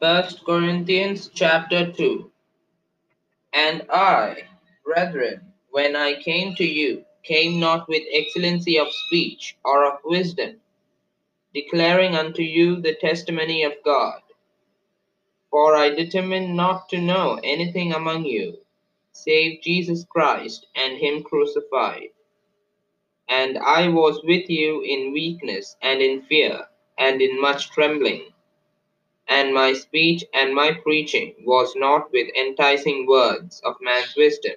First Corinthians chapter 2 And I, brethren, when I came to you, came not with excellency of speech or of wisdom, declaring unto you the testimony of God. For I determined not to know anything among you, save Jesus Christ and Him crucified. And I was with you in weakness and in fear and in much trembling. And my speech and my preaching was not with enticing words of man's wisdom,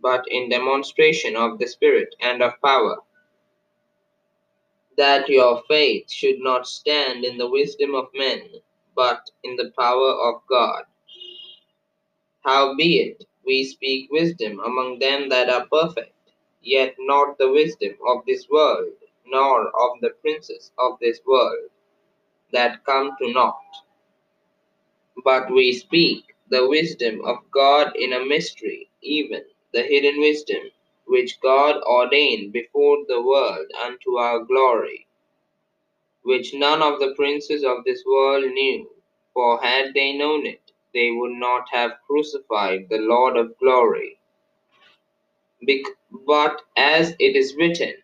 but in demonstration of the Spirit and of power, that your faith should not stand in the wisdom of men, but in the power of God. Howbeit, we speak wisdom among them that are perfect, yet not the wisdom of this world, nor of the princes of this world, that come to naught but we speak the wisdom of God in a mystery, even the hidden wisdom which God ordained before the world unto our glory, which none of the princes of this world knew, for had they known it, they would not have crucified the Lord of glory. Bec- but as it is written,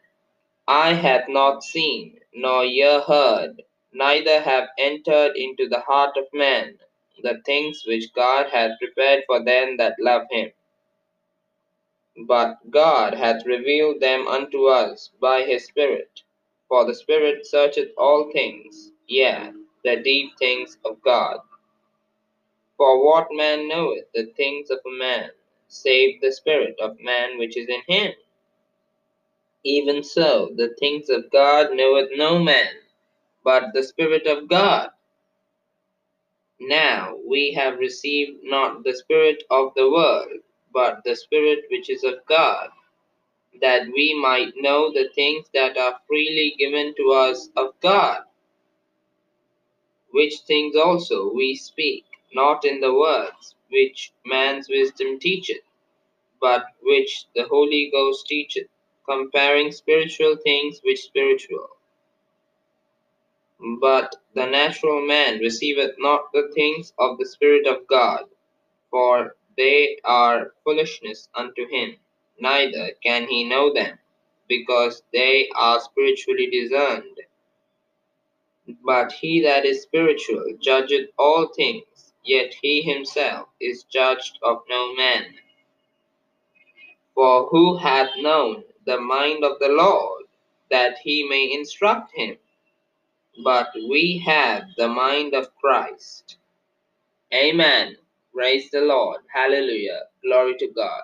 Eye hath not seen, nor ear heard, neither have entered into the heart of man the things which God hath prepared for them that love him. But God hath revealed them unto us by his Spirit. For the Spirit searcheth all things, yea, the deep things of God. For what man knoweth the things of a man, save the Spirit of man which is in him? Even so, the things of God knoweth no man, but the Spirit of God. Now we have received not the Spirit of the world, but the Spirit which is of God, that we might know the things that are freely given to us of God, which things also we speak, not in the words which man's wisdom teacheth, but which the Holy Ghost teacheth, comparing spiritual things with spiritual. But the natural man receiveth not the things of the Spirit of God, for they are foolishness unto him, neither can he know them, because they are spiritually discerned. But he that is spiritual judgeth all things, yet he himself is judged of no man. For who hath known the mind of the Lord, that he may instruct him? But we have the mind of Christ. Amen. Praise the Lord. Hallelujah. Glory to God.